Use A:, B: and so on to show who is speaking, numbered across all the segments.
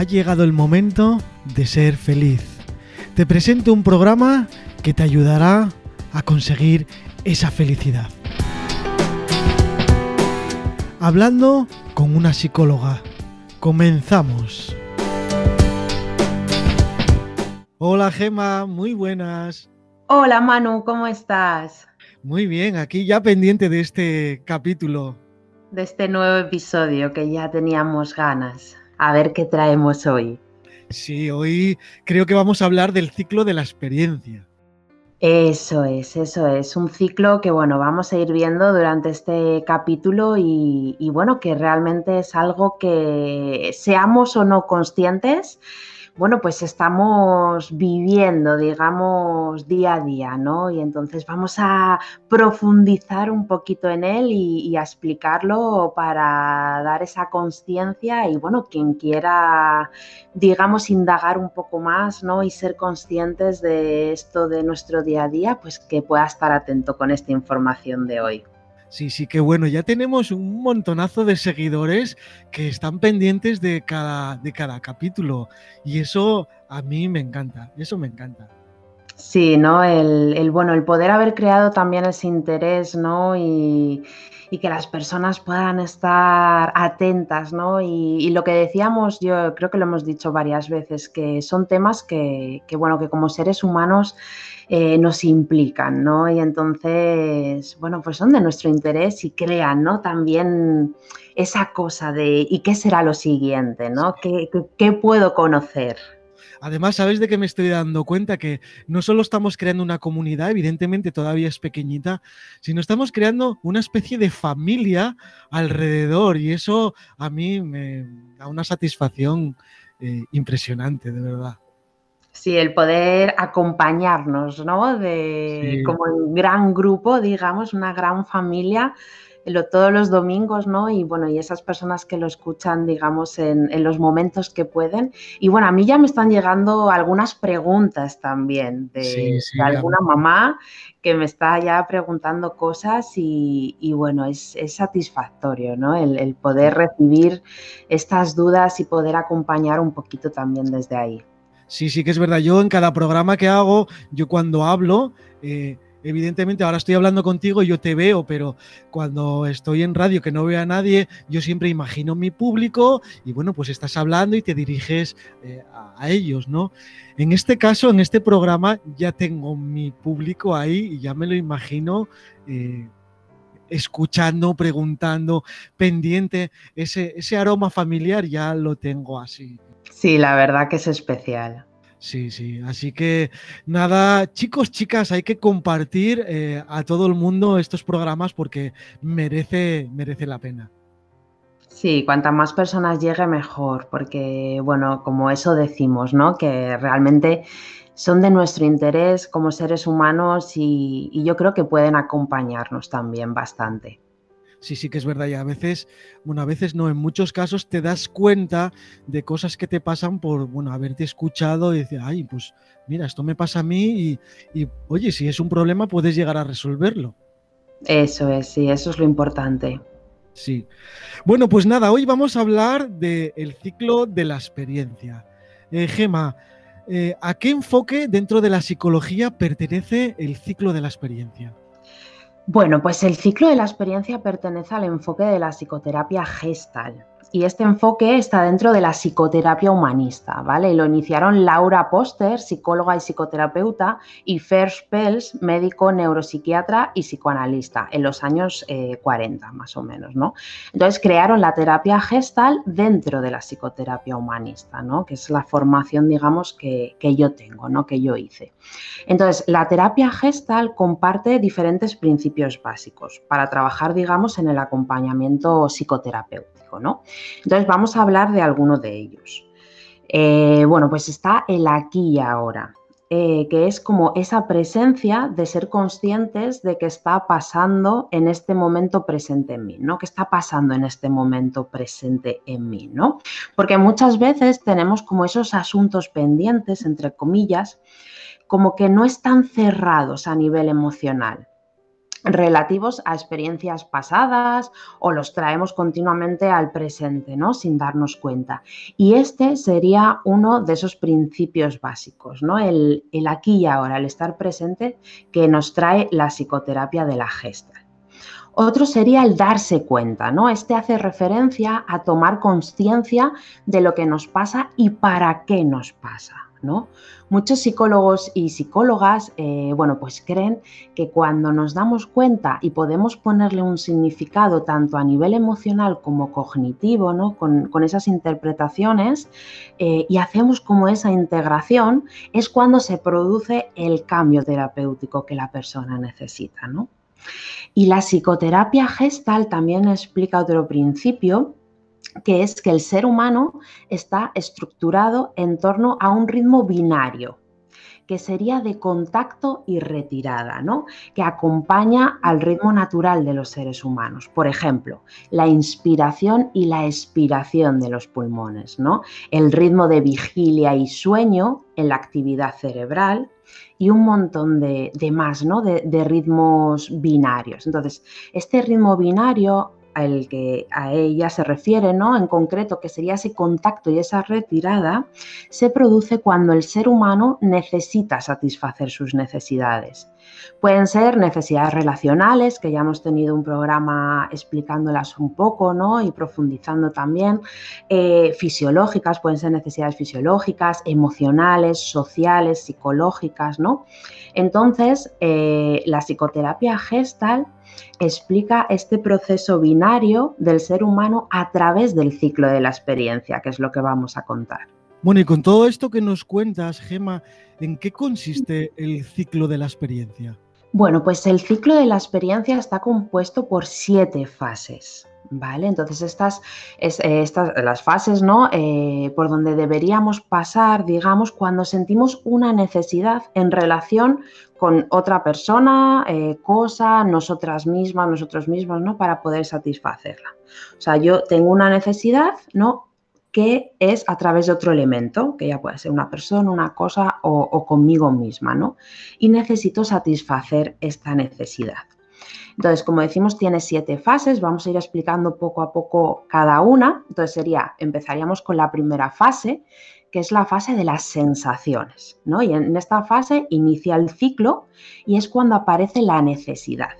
A: ha llegado el momento de ser feliz. Te presento un programa que te ayudará a conseguir esa felicidad. Hablando con una psicóloga. Comenzamos. Hola Gema, muy buenas.
B: Hola Manu, ¿cómo estás?
A: Muy bien, aquí ya pendiente de este capítulo.
B: De este nuevo episodio que ya teníamos ganas. A ver qué traemos hoy.
A: Sí, hoy creo que vamos a hablar del ciclo de la experiencia.
B: Eso es, eso es. Un ciclo que, bueno, vamos a ir viendo durante este capítulo y, y bueno, que realmente es algo que seamos o no conscientes, bueno, pues estamos viviendo, digamos, día a día, ¿no? Y entonces vamos a profundizar un poquito en él y, a explicarlo para dar esa conciencia y, bueno, quien quiera, digamos, indagar un poco más, ¿no? Y ser conscientes de esto de nuestro día a día, pues que pueda estar atento con esta información de hoy.
A: Sí, sí, que bueno, ya tenemos un montonazo de seguidores que están pendientes de cada, de cada capítulo y eso a mí me encanta, eso me encanta.
B: Sí, ¿no? El, bueno, el poder haber creado también ese interés, ¿no? Y, que las personas puedan estar atentas, ¿no? Y, lo que decíamos, yo creo que lo hemos dicho varias veces, que son temas que, que bueno, que como seres humanos eh, nos implican, ¿no? Y entonces, bueno, pues son de nuestro interés y crean, ¿no? También esa cosa de, ¿y qué será lo siguiente, ¿no? ¿Qué, puedo conocer?
A: Además, ¿sabes de qué me estoy dando cuenta? Que no solo estamos creando una comunidad, evidentemente todavía es pequeñita, sino estamos creando una especie de familia alrededor y eso a mí me da una satisfacción eh, impresionante, de verdad.
B: Sí, el poder acompañarnos, ¿no? De como un gran grupo, digamos, una gran familia, lo, todos los domingos, ¿no? Y bueno, y esas personas que lo escuchan, digamos, en, los momentos que pueden. Y bueno, a mí ya me están llegando algunas preguntas también de, alguna mamá que me está ya preguntando cosas y, bueno, es, satisfactorio, ¿no? El, el poder recibir estas dudas y poder acompañar un poquito también desde ahí.
A: Sí, sí que es verdad. Yo en cada programa que hago, yo cuando hablo, eh, evidentemente ahora estoy hablando contigo y yo te veo, pero cuando estoy en radio que no veo a nadie, yo siempre imagino mi público y bueno, pues estás hablando y te diriges eh, a, ellos, ¿no? En este caso, en este programa, ya tengo mi público ahí y ya me lo imagino. Eh, escuchando, preguntando, pendiente, ese, ese aroma familiar ya lo tengo así.
B: Sí, la verdad que es especial.
A: Sí, sí. Así que nada, chicos, chicas, hay que compartir eh, a todo el mundo estos programas porque merece, merece la pena.
B: Sí, cuantas más personas llegue mejor, porque bueno, como eso decimos, ¿no? Que realmente son de nuestro interés como seres humanos y yo creo que pueden acompañarnos también bastante
A: sí, sí que es verdad. Y a veces, bueno, a veces no, en muchos casos te das cuenta de cosas que te pasan por, bueno, haberte escuchado y decir, ay, pues mira, esto me pasa a mí y, oye, si es un problema puedes llegar a resolverlo.
B: Eso es, sí, eso es lo importante.
A: Sí. Bueno, pues nada, hoy vamos a hablar del ciclo de la experiencia. Eh, Gema, eh, ¿a qué enfoque dentro de la psicología pertenece el ciclo de la experiencia?
B: Bueno, pues el ciclo de la experiencia pertenece al enfoque de la psicoterapia gestal y este enfoque está dentro de la psicoterapia humanista, ¿vale? Lo iniciaron Laura Poster, psicóloga y psicoterapeuta, y Fersh Pels, médico neuropsiquiatra y psicoanalista, en los años 40 eh, más o menos, ¿no? Entonces crearon la terapia gestal dentro de la psicoterapia humanista, ¿no? Que es la formación, digamos, que, que yo tengo, ¿no? Que yo hice. Entonces, la terapia gestal comparte diferentes principios básicos para trabajar, digamos, en el acompañamiento psicoterapéutico. Entonces vamos a hablar de alguno de ellos. Eh, bueno, pues está el aquí y ahora, eh, que es como esa presencia de ser conscientes de que está pasando en este momento presente en mí, ¿no? Que está pasando en este momento presente en mí, ¿no? Porque muchas veces tenemos como esos asuntos pendientes, entre comillas, como que no están cerrados a nivel emocional. Relativos a experiencias pasadas o los traemos continuamente al presente, ¿no? Sin darnos cuenta. Y este sería uno de esos principios básicos, ¿no? El, el aquí y ahora, el estar presente que nos trae la psicoterapia de la gesta. Otro sería el darse cuenta, ¿no? Este hace referencia a tomar conciencia de lo que nos pasa y para qué nos pasa, ¿no? Muchos psicólogos y psicólogas, eh, bueno, pues creen que cuando nos damos cuenta y podemos ponerle un significado tanto a nivel emocional como cognitivo, ¿no? Con, esas interpretaciones eh, y hacemos como esa integración, es cuando se produce el cambio terapéutico que la persona necesita, ¿no? Y la psicoterapia gestal también explica otro principio que es que el ser humano está estructurado en torno a un ritmo binario, que sería de contacto y retirada, ¿no? que acompaña al ritmo natural de los seres humanos. Por ejemplo, la inspiración y la expiración de los pulmones, ¿no? el ritmo de vigilia y sueño en la actividad cerebral y un montón de, más, ¿no? de, de ritmos binarios. Entonces, este ritmo binario al que a ella se refiere, ¿no? En concreto, que sería ese contacto y esa retirada, se produce cuando el ser humano necesita satisfacer sus necesidades. Pueden ser necesidades relacionales, que ya hemos tenido un programa explicándolas un poco, ¿no? Y profundizando también. Eh, fisiológicas, pueden ser necesidades fisiológicas, emocionales, sociales, psicológicas, ¿no? Entonces, eh, la psicoterapia gestal explica este proceso binario del ser humano a través del ciclo de la experiencia, que es lo que vamos a contar.
A: Bueno, y con todo esto que nos cuentas, Gema, ¿en qué consiste el ciclo de la experiencia?
B: Bueno, pues el ciclo de la experiencia está compuesto por siete fases. ¿Vale? Entonces estas, es, eh, estas las fases, ¿no? Eh, por donde deberíamos pasar, digamos, cuando sentimos una necesidad en relación con otra persona, eh, cosa, nosotras mismas, nosotros mismos, ¿no? Para poder satisfacerla. O sea, yo tengo una necesidad, ¿no? que es a través de otro elemento, que ya puede ser una persona, una cosa o, o conmigo misma, ¿no? Y necesito satisfacer esta necesidad. Entonces, como decimos, tiene siete fases, vamos a ir explicando poco a poco cada una. Entonces, sería, empezaríamos con la primera fase, que es la fase de las sensaciones, ¿no? Y en esta fase inicia el ciclo y es cuando aparece la necesidad.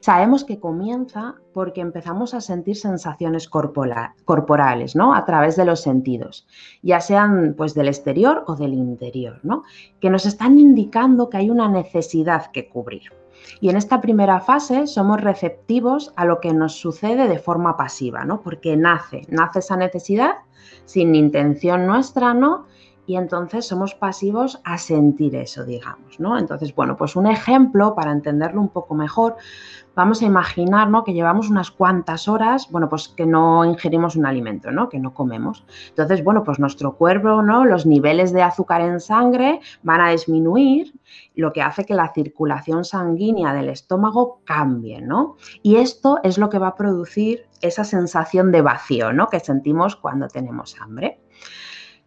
B: Sabemos que comienza porque empezamos a sentir sensaciones corporales, ¿no? A través de los sentidos, ya sean pues del exterior o del interior, ¿no? Que nos están indicando que hay una necesidad que cubrir. Y en esta primera fase somos receptivos a lo que nos sucede de forma pasiva, ¿no? Porque nace, nace esa necesidad sin intención nuestra, ¿no? Y entonces somos pasivos a sentir eso, digamos, ¿no? Entonces, bueno, pues un ejemplo para entenderlo un poco mejor vamos a imaginar ¿no? que llevamos unas cuantas horas, bueno, pues que no ingerimos un alimento, ¿no? Que no comemos. Entonces, bueno, pues nuestro cuerpo, ¿no? Los niveles de azúcar en sangre van a disminuir, lo que hace que la circulación sanguínea del estómago cambie, ¿no? Y esto es lo que va a producir esa sensación de vacío, ¿no? Que sentimos cuando tenemos hambre.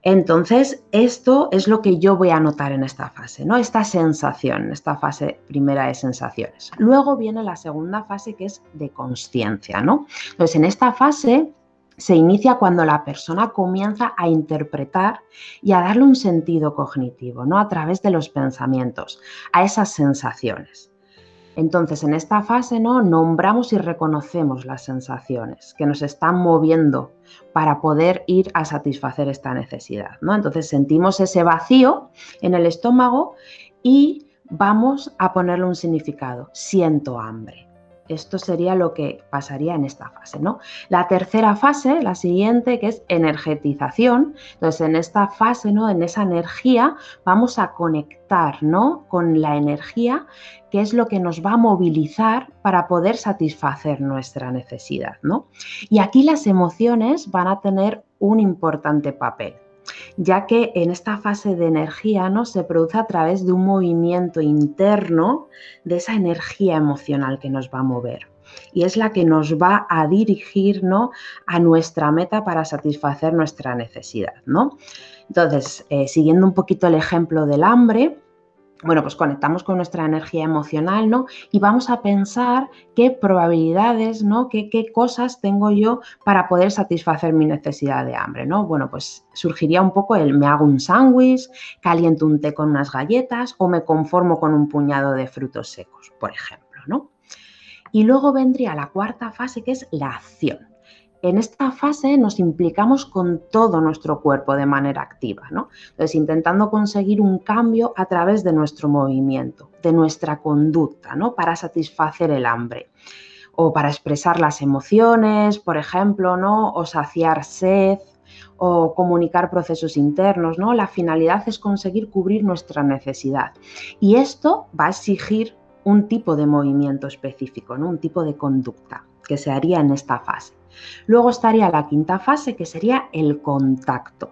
B: Entonces, esto es lo que yo voy a notar en esta fase, ¿no? Esta sensación, esta fase primera de sensaciones. Luego viene la segunda fase que es de conciencia, ¿no? Entonces, en esta fase se inicia cuando la persona comienza a interpretar y a darle un sentido cognitivo, ¿no? A través de los pensamientos, a esas sensaciones. Entonces, en esta fase, ¿no? Nombramos y reconocemos las sensaciones que nos están moviendo para poder ir a satisfacer esta necesidad, ¿no? Entonces, sentimos ese vacío en el estómago y vamos a ponerle un significado. Siento hambre. Esto sería lo que pasaría en esta fase, ¿no? La tercera fase, la siguiente, que es energetización. Entonces, en esta fase, ¿no? En esa energía, vamos a conectar, ¿no? Con la energía, que es lo que nos va a movilizar para poder satisfacer nuestra necesidad, ¿no? Y aquí las emociones van a tener un importante papel ya que en esta fase de energía ¿no? se produce a través de un movimiento interno de esa energía emocional que nos va a mover. Y es la que nos va a dirigir ¿no? a nuestra meta para satisfacer nuestra necesidad. ¿no? Entonces, eh, siguiendo un poquito el ejemplo del hambre, bueno, pues conectamos con nuestra energía emocional, ¿no? Y vamos a pensar qué probabilidades, ¿no? Qué, qué cosas tengo yo para poder satisfacer mi necesidad de hambre, ¿no? Bueno, pues surgiría un poco el me hago un sándwich, caliento un té con unas galletas o me conformo con un puñado de frutos secos, por ejemplo, ¿no? Y luego vendría la cuarta fase que es la acción. En esta fase nos implicamos con todo nuestro cuerpo de manera activa, ¿no? Entonces, intentando conseguir un cambio a través de nuestro movimiento, de nuestra conducta, ¿no? Para satisfacer el hambre o para expresar las emociones, por ejemplo, ¿no? O saciar sed o comunicar procesos internos, ¿no? La finalidad es conseguir cubrir nuestra necesidad. Y esto va a exigir un tipo de movimiento específico, ¿no? Un tipo de conducta que se haría en esta fase. Luego estaría la quinta fase, que sería el contacto.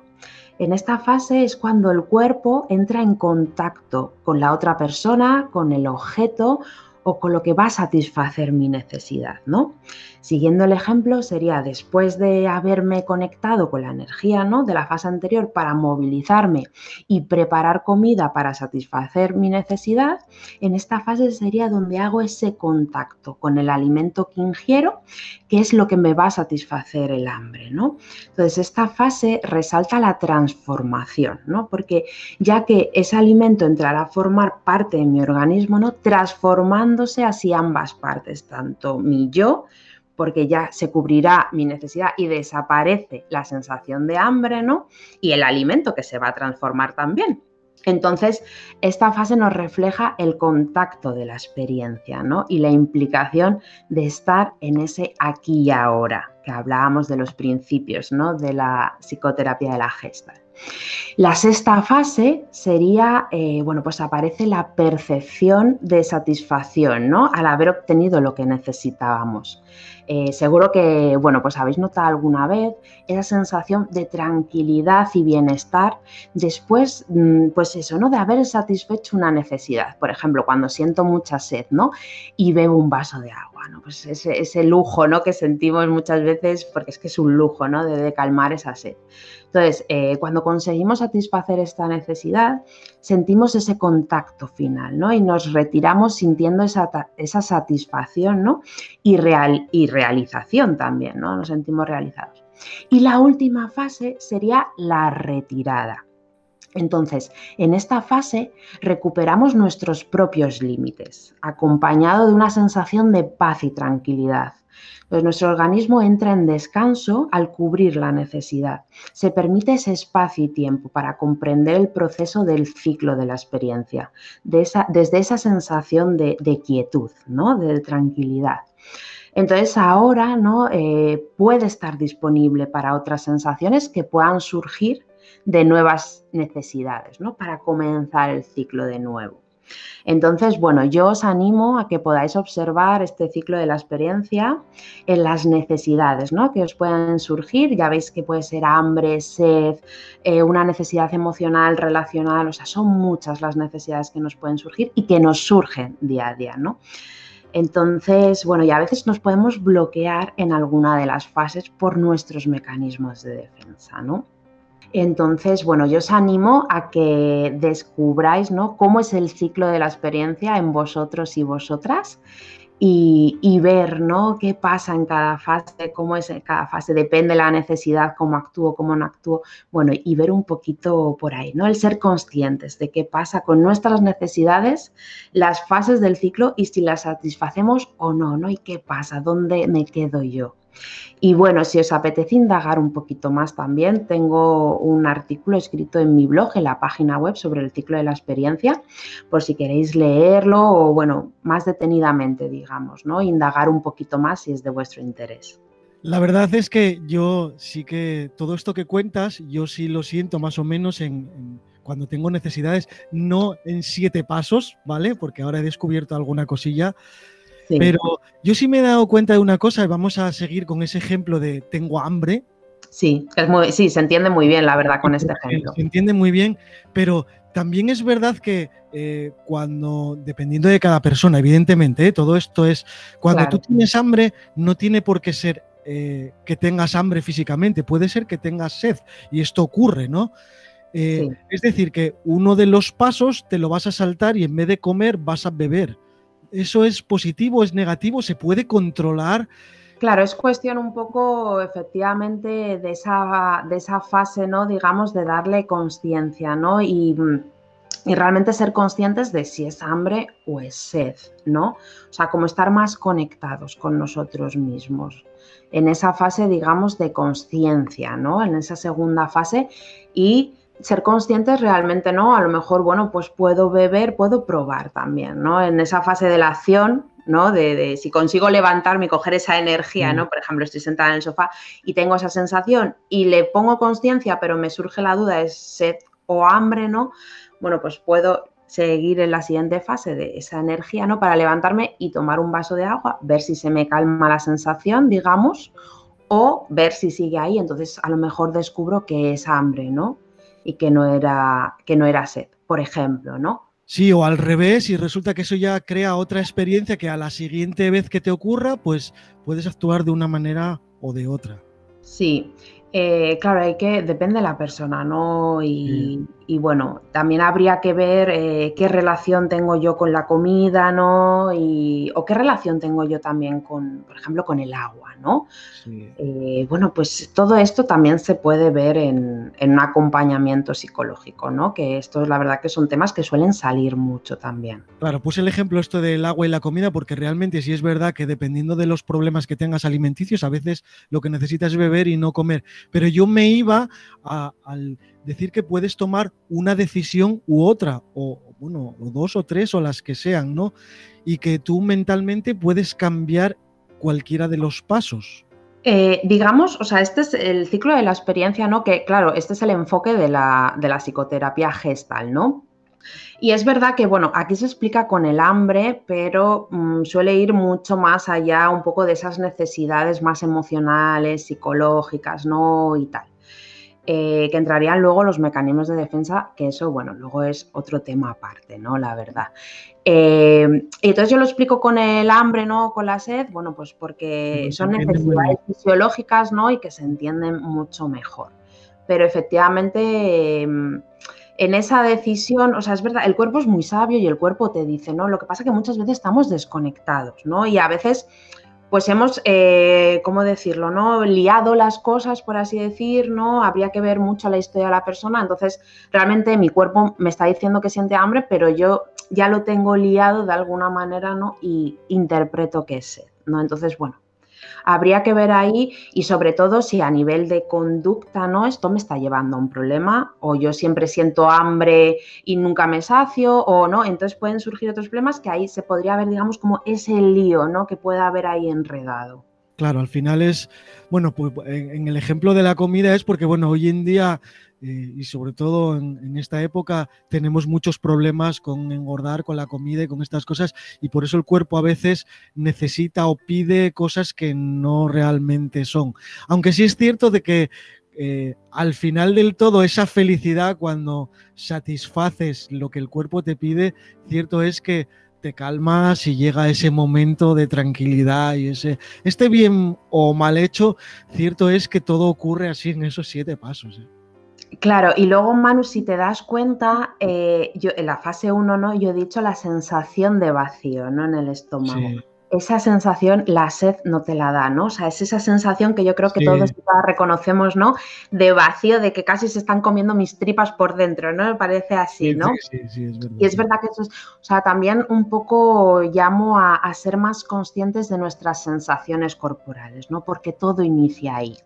B: En esta fase es cuando el cuerpo entra en contacto con la otra persona, con el objeto o con lo que va a satisfacer mi necesidad, ¿no? Siguiendo el ejemplo, sería después de haberme conectado con la energía ¿no? de la fase anterior para movilizarme y preparar comida para satisfacer mi necesidad, en esta fase sería donde hago ese contacto con el alimento que ingiero, que es lo que me va a satisfacer el hambre. ¿no? Entonces, esta fase resalta la transformación, ¿no? porque ya que ese alimento entrará a formar parte de mi organismo, ¿no? Así ambas partes, tanto mi yo, porque ya se cubrirá mi necesidad y desaparece la sensación de hambre, ¿no? Y el alimento que se va a transformar también. Entonces, esta fase nos refleja el contacto de la experiencia, ¿no? Y la implicación de estar en ese aquí y ahora, que hablábamos de los principios, ¿no? De la psicoterapia de la gesta. La sexta fase sería, eh, bueno, pues aparece la percepción de satisfacción, ¿no? Al haber obtenido lo que necesitábamos. Eh, seguro que, bueno, pues habéis notado alguna vez esa sensación de tranquilidad y bienestar después, mm, pues eso, ¿no? De haber satisfecho una necesidad. Por ejemplo, cuando siento mucha sed, ¿no? Y bebo un vaso de agua, ¿no? Pues ese, ese lujo, ¿no? Que sentimos muchas veces, porque es que es un lujo, ¿no? De, calmar esa sed. Entonces, eh, cuando conseguimos satisfacer esta necesidad, sentimos ese contacto final, ¿no? Y nos retiramos sintiendo esa, esa satisfacción, ¿no? Y, real, y realización también, ¿no? Nos sentimos realizados. Y la última fase sería la retirada. Entonces, en esta fase recuperamos nuestros propios límites, acompañado de una sensación de paz y tranquilidad. Pues nuestro organismo entra en descanso al cubrir la necesidad. Se permite ese espacio y tiempo para comprender el proceso del ciclo de la experiencia, desde esa sensación de, quietud, ¿no? de tranquilidad. Entonces ahora ¿no? Eh, puede estar disponible para otras sensaciones que puedan surgir de nuevas necesidades, ¿no? para comenzar el ciclo de nuevo. Entonces, bueno, yo os animo a que podáis observar este ciclo de la experiencia en las necesidades ¿no? que os puedan surgir. Ya veis que puede ser hambre, sed, eh, una necesidad emocional, relacional, o sea, son muchas las necesidades que nos pueden surgir y que nos surgen día a día, ¿no? Entonces, bueno, y a veces nos podemos bloquear en alguna de las fases por nuestros mecanismos de defensa, ¿no? Entonces, bueno, yo os animo a que descubráis ¿no? cómo es el ciclo de la experiencia en vosotros y vosotras y, ver ¿no? qué pasa en cada fase, cómo es en cada fase, depende de la necesidad, cómo actúo, cómo no actúo, bueno, y ver un poquito por ahí, ¿no? El ser conscientes de qué pasa con nuestras necesidades, las fases del ciclo y si las satisfacemos o no, ¿no? Y qué pasa, dónde me quedo yo. Y bueno, si os apetece indagar un poquito más también, tengo un artículo escrito en mi blog, en la página web, sobre el ciclo de la experiencia, por si queréis leerlo o, bueno, más detenidamente, digamos, ¿no? Indagar un poquito más si es de vuestro interés.
A: La verdad es que yo sí que todo esto que cuentas, yo sí lo siento más o menos en, cuando tengo necesidades, no en siete pasos, ¿vale? Porque ahora he descubierto alguna cosilla, pero yo sí me he dado cuenta de una cosa, y vamos a seguir con ese ejemplo de tengo hambre.
B: Sí, es muy, sí, se entiende muy bien, la verdad, con este ejemplo.
A: Se entiende muy bien, pero también es verdad que eh, cuando, dependiendo de cada persona, evidentemente, ¿eh? todo esto es, cuando tú tienes hambre, no tiene por qué ser eh, que tengas hambre físicamente, puede ser que tengas sed, y esto ocurre, ¿no? Es decir, que uno de los pasos te lo vas a saltar y en vez de comer vas a beber. ¿Eso es positivo, es negativo? ¿Se puede controlar?
B: Claro, es cuestión un poco efectivamente de esa, de esa fase, ¿no? Digamos, de darle conciencia, ¿no? Y, y, realmente ser conscientes de si es hambre o es sed, ¿no? O sea, como estar más conectados con nosotros mismos. En esa fase, digamos, de conciencia, ¿no? En esa segunda fase y ser conscientes realmente, ¿no? A lo mejor, bueno, pues puedo beber, puedo probar también, ¿no? En esa fase de la acción, ¿no? De, si consigo levantarme y coger esa energía, ¿no? Por ejemplo, estoy sentada en el sofá y tengo esa sensación y le pongo conciencia, pero me surge la duda, ¿es sed o hambre, no? Bueno, pues puedo seguir en la siguiente fase de esa energía, ¿no? Para levantarme y tomar un vaso de agua, ver si se me calma la sensación, digamos, o ver si sigue ahí. Entonces, a lo mejor descubro que es hambre, ¿no? Y que no era, que no era sed, por ejemplo, ¿no?
A: Sí, o al revés, y resulta que eso ya crea otra experiencia que a la siguiente vez que te ocurra, pues puedes actuar de una manera o de otra.
B: Sí, eh, claro, hay que, depende de la persona, ¿no? Y, bueno, también habría que ver eh, qué relación tengo yo con la comida, ¿no? Y, o qué relación tengo yo también con, por ejemplo, con el agua, ¿no? Eh, bueno, pues todo esto también se puede ver en, en, un acompañamiento psicológico, ¿no? Que esto es la verdad que son temas que suelen salir mucho también.
A: Claro, puse el ejemplo esto del agua y la comida porque realmente sí es verdad que dependiendo de los problemas que tengas alimenticios, a veces lo que necesitas es beber y no comer pero yo me iba al decir que puedes tomar una decisión u otra, o bueno, o dos o tres o las que sean, ¿no? Y que tú mentalmente puedes cambiar cualquiera de los pasos.
B: Eh, digamos, o sea, este es el ciclo de la experiencia, ¿no? Que, claro, este es el enfoque de la, de la psicoterapia gestal, ¿no? Y es verdad que, bueno, aquí se explica con el hambre, pero mm, suele ir mucho más allá un poco de esas necesidades más emocionales, psicológicas, ¿no? Y tal. Eh, que entrarían luego los mecanismos de defensa, que eso, bueno, luego es otro tema aparte, ¿no? La verdad. Eh, y entonces yo lo explico con el hambre, ¿no? Con la sed, bueno, pues porque son necesidades fisiológicas, ¿no? Y que se entienden mucho mejor. Pero efectivamente... Em, en esa decisión, o sea, es verdad, el cuerpo es muy sabio y el cuerpo te dice, ¿no? Lo que pasa es que muchas veces estamos desconectados, ¿no? Y a veces, pues hemos, eh, ¿cómo decirlo, no? Liado las cosas, por así decir, ¿no? Habría que ver mucho la historia de la persona, entonces realmente mi cuerpo me está diciendo que siente hambre, pero yo ya lo tengo liado de alguna manera, ¿no? Y interpreto que es sed, ¿no? Entonces, bueno, Habría que ver ahí y sobre todo si a nivel de conducta, ¿no? Esto me está llevando a un problema o yo siempre siento hambre y nunca me sacio o no. Entonces pueden surgir otros problemas que ahí se podría ver, digamos, como ese lío, ¿no? Que pueda haber ahí enredado.
A: Claro, al final es, bueno, pues en el ejemplo de la comida es porque, bueno, hoy en día eh, y sobre todo en, esta época tenemos muchos problemas con engordar, con la comida y con estas cosas y por eso el cuerpo a veces necesita o pide cosas que no realmente son. Aunque sí es cierto de que eh, al final del todo esa felicidad cuando satisfaces lo que el cuerpo te pide, cierto es que te calmas y llega ese momento de tranquilidad y ese, este bien o mal hecho, cierto es que todo ocurre así en esos siete pasos. ¿eh?
B: Claro, y luego Manu, si te das cuenta, eh, yo en la fase 1, ¿no? Yo he dicho la sensación de vacío, ¿no? En el estómago. Esa sensación, la sed no te la da, ¿no? O sea, es esa sensación que yo creo que todos reconocemos, ¿no? De vacío, de que casi se están comiendo mis tripas por dentro, ¿no? Me parece así, ¿no? Sí, sí, es verdad. Y es verdad que eso es, o sea, también un poco llamo a, a ser más conscientes de nuestras sensaciones corporales, ¿no? Porque todo inicia ahí.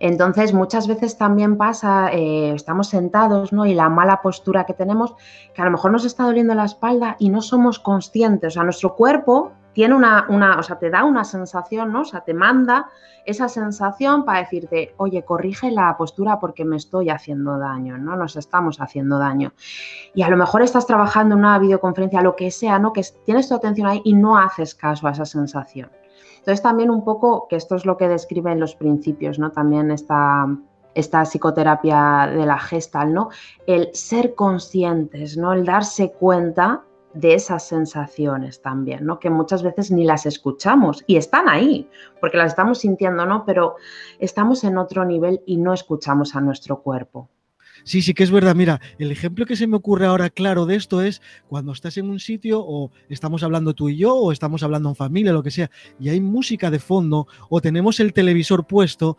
B: Entonces, muchas veces también pasa, eh, estamos sentados, ¿no? Y la mala postura que tenemos, que a lo mejor nos está doliendo la espalda y no somos conscientes. O sea, nuestro cuerpo tiene una, una, o sea, te da una sensación, ¿no? O sea, te manda esa sensación para decirte, oye, corrige la postura porque me estoy haciendo daño, ¿no? Nos estamos haciendo daño. Y a lo mejor estás trabajando en una videoconferencia, lo que sea, ¿no? Que tienes tu atención ahí y no haces caso a esa sensación. Entonces también un poco, que esto es lo que describen los principios, ¿no? También esta, psicoterapia de la gestal, ¿no? El ser conscientes, ¿no? El darse cuenta de esas sensaciones también, ¿no? Que muchas veces ni las escuchamos y están ahí, porque las estamos sintiendo, ¿no? Pero estamos en otro nivel y no escuchamos a nuestro cuerpo.
A: Sí, sí que es verdad. Mira, el ejemplo que se me ocurre ahora claro de esto es cuando estás en un sitio o estamos hablando tú y yo o estamos hablando en familia, lo que sea, y hay música de fondo o tenemos el televisor puesto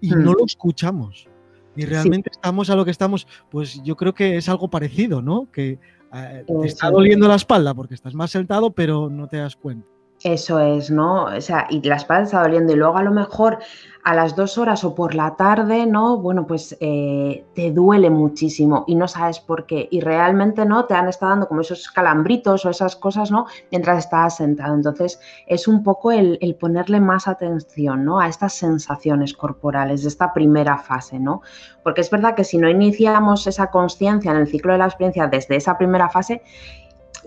A: y no mm. lo escuchamos. Y realmente estamos a lo que estamos, pues yo creo que es algo parecido, ¿no? Que eh, te está doliendo la espalda porque estás más sentado, pero no te das cuenta.
B: Eso es, ¿no? O sea, y la espalda está doliendo y luego a lo mejor a las dos horas o por la tarde, ¿no? Bueno, pues eh, te duele muchísimo y no sabes por qué. Y realmente, ¿no? Te han estado dando como esos calambritos o esas cosas, ¿no? Mientras estabas sentado. Entonces, es un poco el, el ponerle más atención, ¿no? A estas sensaciones corporales de esta primera fase, ¿no? Porque es verdad que si no iniciamos esa conciencia en el ciclo de la experiencia desde esa primera fase,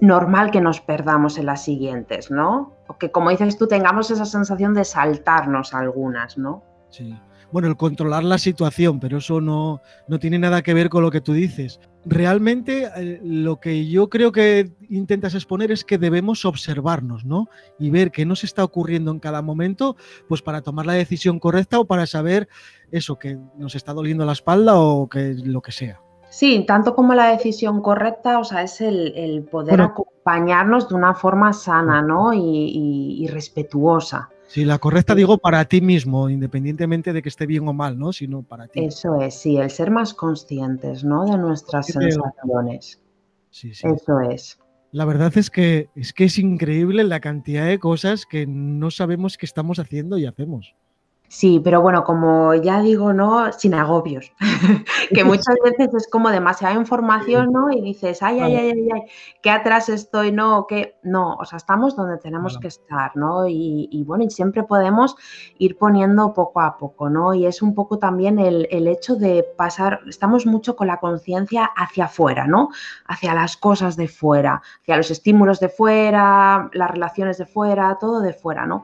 B: normal que nos perdamos en las siguientes, ¿no? O que, como dices tú, tengamos esa sensación de saltarnos algunas, ¿no?
A: Sí. Bueno, el controlar la situación, pero eso no, no tiene nada que ver con lo que tú dices. Realmente eh, lo que yo creo que intentas exponer es que debemos observarnos, ¿no? Y ver qué nos está ocurriendo en cada momento, pues para tomar la decisión correcta o para saber eso, que nos está doliendo la espalda o que lo que sea.
B: Sí, tanto como la decisión correcta, o sea, es el, poder acompañarnos de una forma sana, ¿no? Y, respetuosa.
A: Sí, la correcta digo para ti mismo, independientemente de que esté bien o mal, ¿no? Sino para ti.
B: Eso es, sí, el ser más conscientes, ¿no? De nuestras sensaciones. Sí, sí. Eso es.
A: La verdad es que es que es increíble la cantidad de cosas que no sabemos que estamos haciendo y hacemos.
B: Sí, pero bueno, como ya digo, ¿no? Sin agobios. que muchas veces es como demasiada información, ¿no? Y dices, ay, ay, ay, ay, ay, qué atrás estoy, ¿no? Que no, o sea, estamos donde tenemos que estar, ¿no? Y, bueno, y siempre podemos ir poniendo poco a poco, ¿no? Y es un poco también el, el hecho de pasar, estamos mucho con la conciencia hacia afuera, ¿no? Hacia las cosas de fuera, hacia los estímulos de fuera, las relaciones de fuera, todo de fuera, ¿no?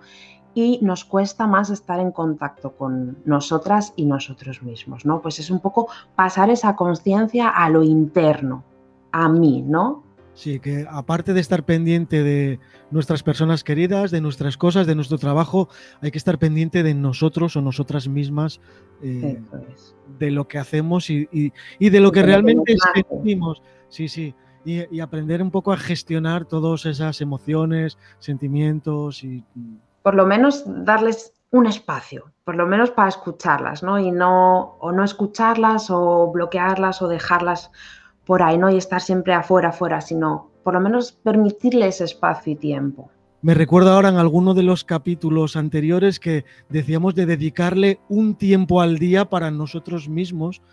B: Y nos cuesta más estar en contacto con nosotras y nosotros mismos, ¿no? Pues es un poco pasar esa conciencia a lo interno, a mí, ¿no?
A: Sí, que aparte de estar pendiente de nuestras personas queridas, de nuestras cosas, de nuestro trabajo, hay que estar pendiente de nosotros o nosotras mismas, eh, de lo que hacemos y, de lo que realmente sentimos. Sí, sí. Y, y, aprender un poco a gestionar todas esas emociones, sentimientos y
B: por lo menos darles un espacio, por lo menos para escucharlas, ¿no? Y no, o no escucharlas o bloquearlas o dejarlas por ahí, ¿no? Y estar siempre afuera, afuera, sino por lo menos permitirles espacio y tiempo.
A: Me recuerdo ahora en alguno de los capítulos anteriores que decíamos de dedicarle un tiempo al día para nosotros mismos.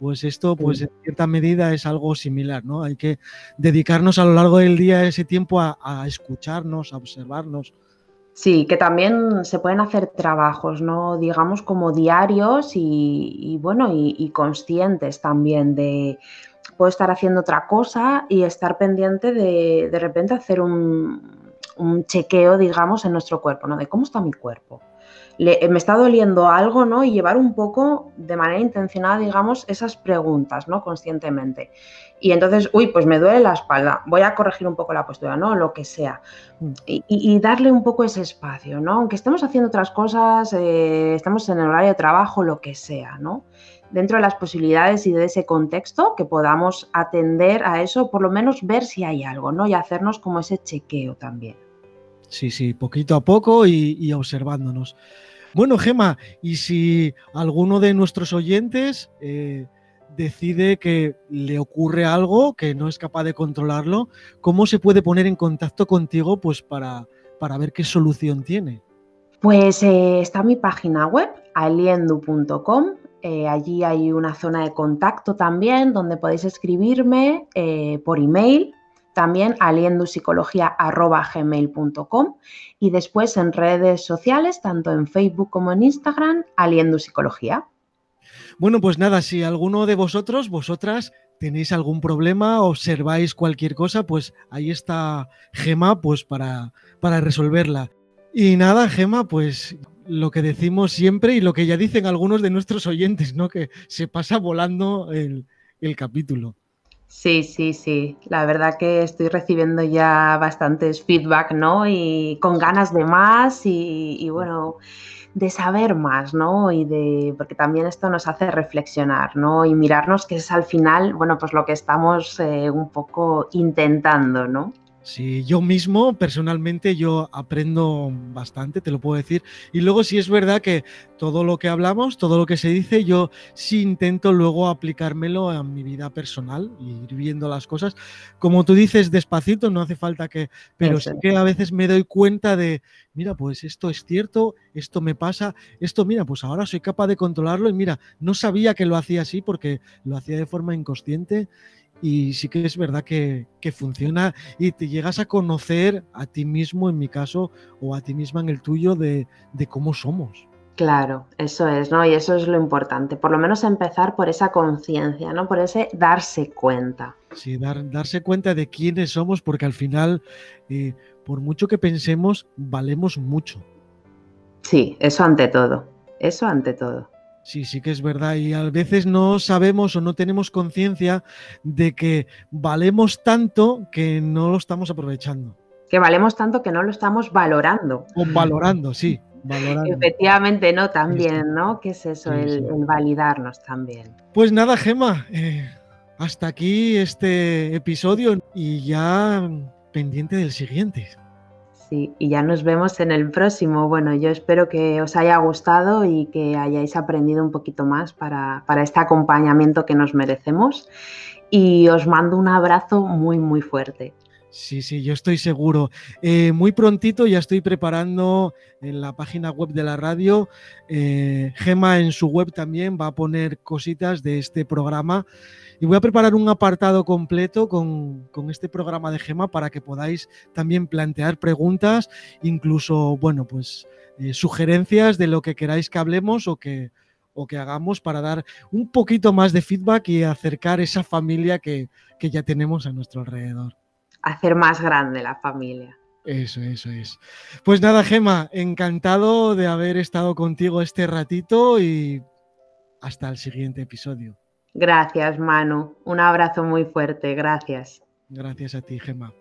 A: Pues esto, pues en cierta medida es algo similar, ¿no? Hay que dedicarnos a lo largo del día ese tiempo a, a escucharnos, a observarnos,
B: Sí, que también se pueden hacer trabajos, ¿no? Digamos como diarios y, bueno, y, conscientes también de puedo estar haciendo otra cosa y estar pendiente de de repente hacer un, un chequeo, digamos, en nuestro cuerpo, ¿no? De cómo está mi cuerpo. Eh, me está doliendo algo, ¿no? Y llevar un poco de manera intencionada, digamos, esas preguntas, ¿no? Conscientemente. Y entonces, uy, pues me duele la espalda, voy a corregir un poco la postura, ¿no? Lo que sea. Mm. Y, darle un poco ese espacio, ¿no? Aunque estemos haciendo otras cosas, eh, estamos en el horario de trabajo, lo que sea, ¿no? Dentro de las posibilidades y de ese contexto, que podamos atender a eso, por lo menos ver si hay algo, ¿no? Y hacernos como ese chequeo también.
A: Sí, sí, poquito a poco y observándonos. Bueno, Gema, y si alguno de nuestros oyentes eh, decide que le ocurre algo, que no es capaz de controlarlo, ¿cómo se puede poner en contacto contigo pues, para, para ver qué solución tiene?
B: Pues eh, está mi página web, aliendu.com. Eh, allí hay una zona de contacto también donde podéis escribirme por email también aliendupsicología.gmail.com y después en redes sociales, tanto en Facebook como en Instagram, Aliendu Psicología.
A: Bueno, pues nada, si alguno de vosotros, vosotras, tenéis algún problema, observáis cualquier cosa, pues ahí está Gema, pues para, para resolverla. Y nada, Gema, pues lo que decimos siempre y lo que ya dicen algunos de nuestros oyentes, ¿no? Que se pasa volando el, el capítulo.
B: Sí, sí, sí. La verdad que estoy recibiendo ya bastantes feedback, ¿no? Y con ganas de más y, bueno, de saber más, ¿no? Y de, porque también esto nos hace reflexionar, ¿no? Y mirarnos que es al final, bueno, pues lo que estamos eh, un poco intentando, ¿no?
A: Sí, yo mismo, personalmente, yo aprendo bastante, te lo puedo decir. Y luego sí es verdad que todo lo que hablamos, todo lo que se dice, yo sí intento luego aplicármelo a mi vida personal y ir viendo las cosas. Como tú dices, despacito, no hace falta que... Pero sí que a veces me doy cuenta de, mira, pues esto es cierto, esto me pasa, esto, mira, pues ahora soy capaz de controlarlo y mira, no sabía que lo hacía así porque lo hacía de forma inconsciente y sí que es verdad que, funciona y te llegas a conocer a ti mismo, en mi caso, o a ti misma en el tuyo, de, cómo somos.
B: Claro, eso es, ¿no? Y eso es lo importante, por lo menos empezar por esa conciencia, ¿no? Por ese darse cuenta.
A: Sí, dar, darse cuenta de quiénes somos, porque al final, eh, por mucho que pensemos, valemos mucho.
B: Sí, eso ante todo, eso ante todo.
A: Sí, sí que es verdad. Y a veces no sabemos o no tenemos conciencia de que valemos tanto que no lo estamos aprovechando.
B: Que valemos tanto que no lo estamos valorando.
A: O valorando, sí. Valorando.
B: Efectivamente, ¿no? También, ¿no? ¿Qué es eso? el, validarnos también.
A: Pues nada, Gema. Eh, hasta aquí este episodio y ya pendiente del siguiente.
B: Sí, y ya nos vemos en el próximo. Bueno, yo espero que os haya gustado y que hayáis aprendido un poquito más para, este acompañamiento que nos merecemos. Y os mando un abrazo muy, muy fuerte.
A: Sí, sí, yo estoy seguro. Eh, muy prontito ya estoy preparando en la página web de la radio. Eh, Gema en su web también va a poner cositas de este programa. Y voy a preparar un apartado completo con, este programa de Gema para que podáis también plantear preguntas, incluso, bueno, pues eh, sugerencias de lo que queráis que hablemos o que, o que hagamos para dar un poquito más de feedback y acercar esa familia que, que ya tenemos a nuestro alrededor.
B: Hacer más grande la familia.
A: Eso, eso es. Pues nada, Gema, encantado de haber estado contigo este ratito y hasta el siguiente episodio.
B: Gracias, Manu. Un abrazo muy fuerte. Gracias.
A: Gracias a ti, Gemma.